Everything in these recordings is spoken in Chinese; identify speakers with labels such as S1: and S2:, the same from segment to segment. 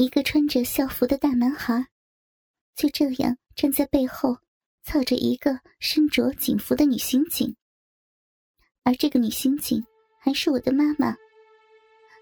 S1: 一个穿着校服的大男孩，就这样站在背后，操着一个身着警服的女刑警。而这个女刑警还是我的妈妈，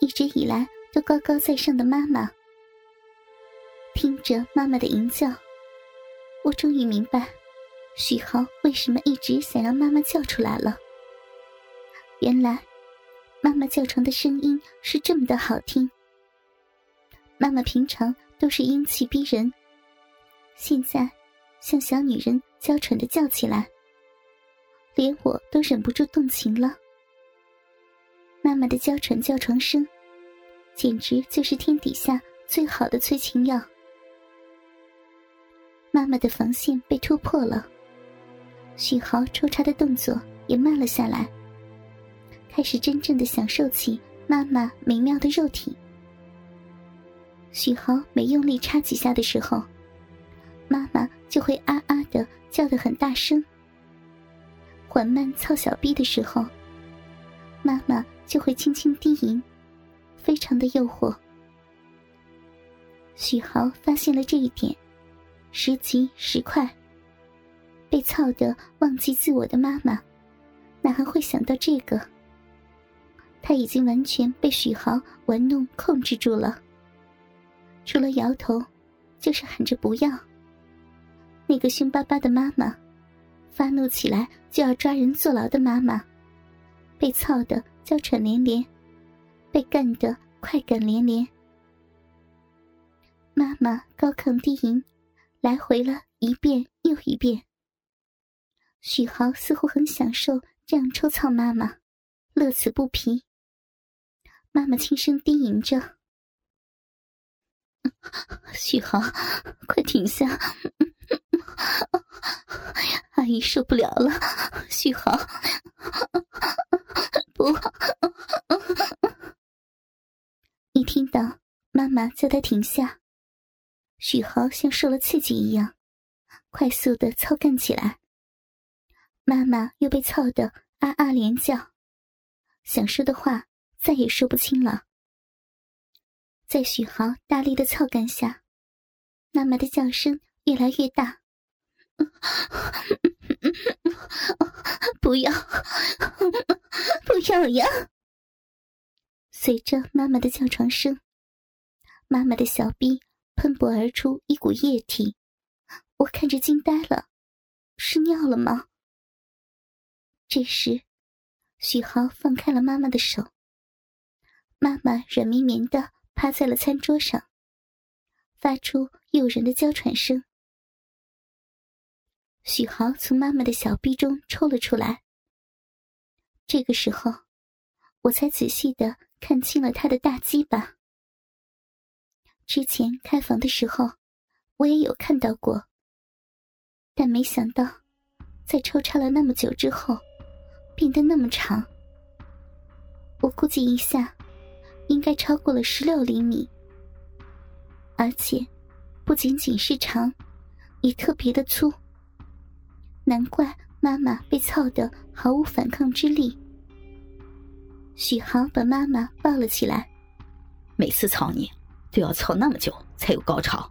S1: 一直以来都高高在上的妈妈。听着妈妈的吟叫，我终于明白，许豪为什么一直想让妈妈叫出来了。原来，妈妈叫床的声音是这么的好听。妈妈平常都是英气逼人，现在像小女人娇喘的叫起来，连我都忍不住动情了。妈妈的娇喘叫床声，简直就是天底下最好的催情药。妈妈的防线被突破了，许豪抽插的动作也慢了下来，开始真正的享受起妈妈美妙的肉体。许豪每用力插几下的时候，妈妈就会啊啊的叫得很大声。缓慢操小臂的时候，妈妈就会轻轻低吟，非常的诱惑。许豪发现了这一点，时急时快。被操得忘记自我的妈妈，哪还会想到这个？他已经完全被许豪玩弄控制住了。除了摇头，就是喊着不要。那个凶巴巴的妈妈，发怒起来就要抓人坐牢的妈妈，被操的娇喘连连，被干的快感连连。妈妈高亢低吟，来回了一遍又一遍。许豪似乎很享受这样抽操妈妈，乐此不疲。妈妈轻声低吟着。许豪，快停下！阿姨受不了了。许豪，不！一听到妈妈叫他停下，许豪像受了刺激一样，快速的操干起来。妈妈又被操得啊啊连叫，想说的话再也说不清了。在许豪大力的操干下，妈妈的叫声越来越大。不要，不要呀！随着妈妈的叫床声，妈妈的小臂喷薄而出一股液体，我看着惊呆了，是尿了吗？这时，许豪放开了妈妈的手，妈妈软绵绵的。趴在了餐桌上，发出诱人的娇喘声。许豪从妈妈的小臂中抽了出来。这个时候，我才仔细的看清了他的大鸡巴。之前开房的时候，我也有看到过，但没想到，在抽插了那么久之后，变得那么长。我估计一下。应该超过了十六厘米，而且不仅仅是长，也特别的粗。难怪妈妈被操得毫无反抗之力。许豪把妈妈抱了起来，
S2: 每次操你都要操那么久才有高潮，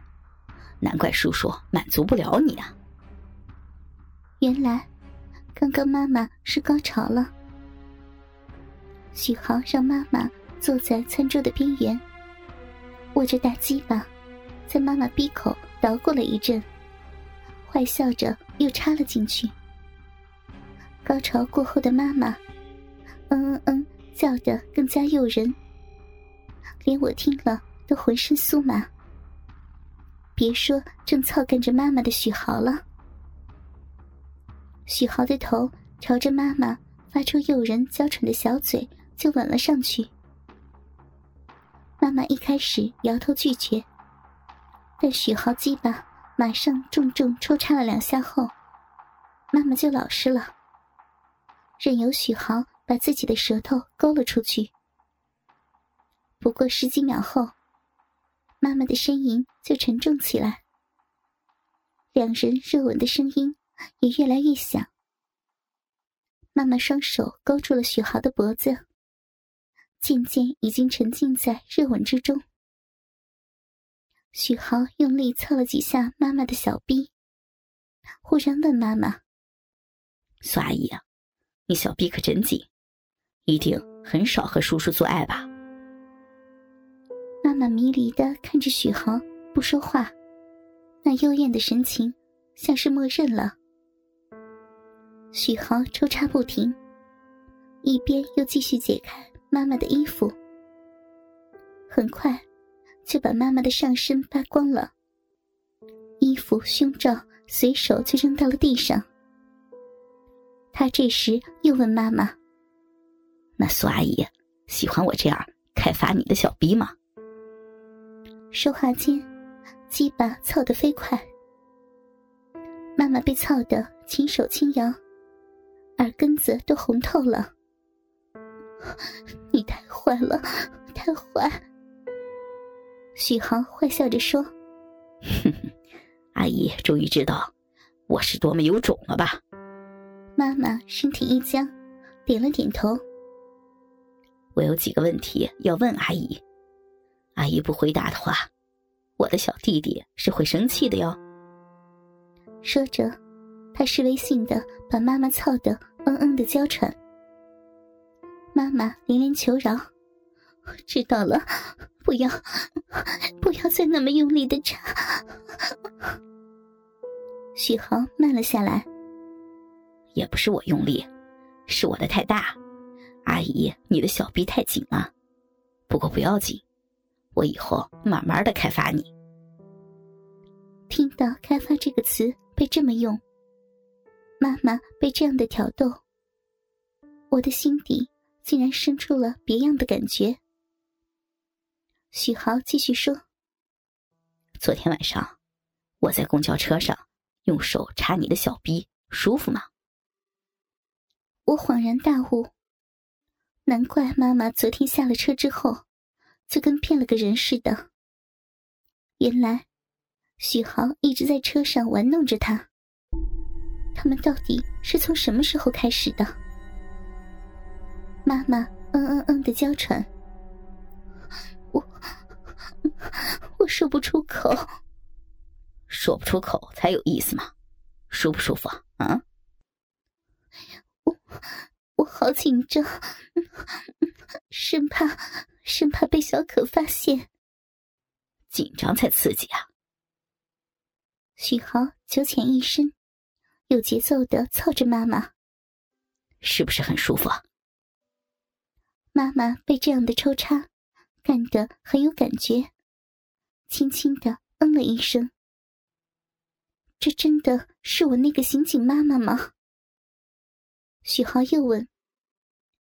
S2: 难怪叔叔满足不了你啊！
S1: 原来，刚刚妈妈是高潮了。许豪让妈妈。坐在餐桌的边缘，握着大鸡巴，在妈妈闭口捣鼓了一阵，坏笑着又插了进去。高潮过后的妈妈，嗯嗯嗯，叫得更加诱人，连我听了都浑身酥麻。别说正操干着妈妈的许豪了，许豪的头朝着妈妈发出诱人娇喘的小嘴就吻了上去。妈妈一开始摇头拒绝，但许豪鸡巴马上重重抽插了两下后，妈妈就老实了，任由许豪把自己的舌头勾了出去。不过十几秒后，妈妈的呻吟就沉重起来，两人热吻的声音也越来越响。妈妈双手勾住了许豪的脖子。渐渐已经沉浸在热吻之中。许豪用力操了几下妈妈的小臂，忽然问妈妈：“
S2: 苏阿姨啊，你小臂可真紧，一定很少和叔叔做爱吧？”
S1: 妈妈迷离的看着许豪，不说话，那幽怨的神情像是默认了。许豪抽插不停，一边又继续解开妈妈的衣服，很快。就把妈妈的上身扒光了，衣服、胸罩随手就扔到了地上。他这时又问妈妈：“
S2: 那苏阿姨喜欢我这样开发你的小逼吗？”
S1: 说话间，鸡巴操得飞快，妈妈被操得轻手轻摇，耳根子都红透了。坏了，太坏！许航坏笑着说：“
S2: 哼哼，阿姨终于知道我是多么有种了吧？”
S1: 妈妈身体一僵，点了点头。
S2: 我有几个问题要问阿姨，阿姨不回答的话，我的小弟弟是会生气的哟。
S1: 说着，他示威性的把妈妈操得嗯嗯的娇喘。妈妈连连求饶。知道了，不要，不要再那么用力的插。许豪慢了下来。
S2: 也不是我用力，是我的太大。阿姨，你的小臂太紧了。不过不要紧，我以后慢慢的开发你。
S1: 听到“开发”这个词被这么用，妈妈被这样的挑逗，我的心底竟然生出了别样的感觉。许豪继续说：“
S2: 昨天晚上，我在公交车上用手插你的小逼，舒服吗？”
S1: 我恍然大悟，难怪妈妈昨天下了车之后，就跟骗了个人似的。原来，许豪一直在车上玩弄着她。他们到底是从什么时候开始的？妈妈嗯嗯嗯的娇喘。说不出口，
S2: 说不出口才有意思嘛，舒不舒服啊？
S1: 我我好紧张，生怕生怕被小可发现，
S2: 紧张才刺激啊！
S1: 许豪九浅一深，有节奏的操着妈妈，
S2: 是不是很舒服啊？
S1: 妈妈被这样的抽插。干得很有感觉，轻轻的嗯了一声。这真的是我那个刑警妈妈吗？许浩又问：“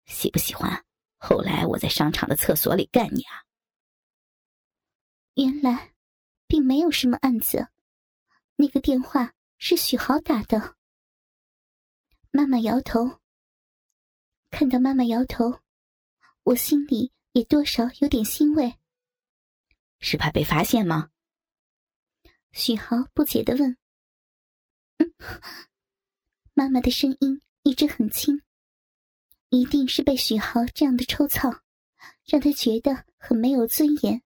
S2: 喜不喜欢？后来我在商场的厕所里干你啊？”
S1: 原来，并没有什么案子，那个电话是许豪打的。妈妈摇头。看到妈妈摇头，我心里。也多少有点欣慰，
S2: 是怕被发现吗？
S1: 许豪不解的问。妈妈的声音一直很轻，一定是被许豪这样的抽操，让他觉得很没有尊严，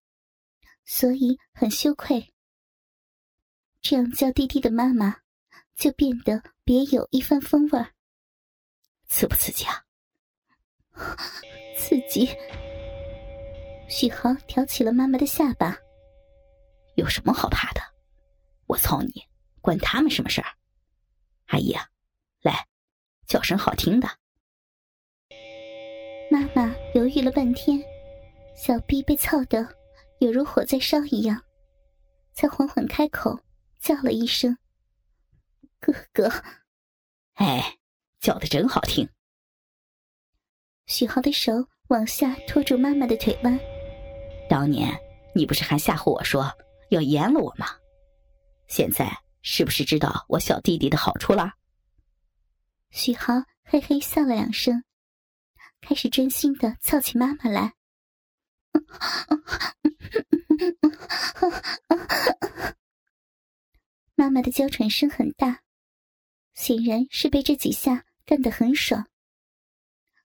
S1: 所以很羞愧。这样娇滴滴的妈妈，就变得别有一番风味。
S2: 刺不刺激啊？
S1: 刺激。许豪挑起了妈妈的下巴。
S2: 有什么好怕的？我操你，关他们什么事儿？阿姨啊，来，叫声好听的。
S1: 妈妈犹豫了半天，小臂被操得有如火在烧一样，才缓缓开口叫了一声：“哥哥。”
S2: 哎，叫的真好听。
S1: 许豪的手往下拖住妈妈的腿弯。
S2: 当年你不是还吓唬我说要阉了我吗？现在是不是知道我小弟弟的好处了？
S1: 许豪嘿嘿笑了两声，开始真心的操起妈妈来。妈妈的娇喘声很大，显然是被这几下干得很爽。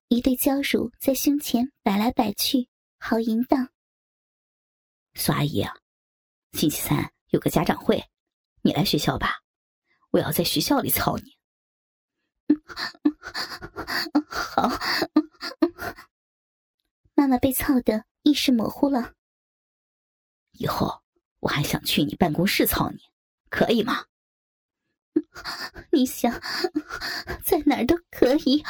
S1: 一对娇乳在胸前摆来摆去，好淫荡。
S2: 苏阿姨，星期三有个家长会，你来学校吧，我要在学校里操你。
S1: 好。妈妈被操得意识模糊了。
S2: 以后我还想去你办公室操你，可以吗？
S1: 你想在哪儿都可以。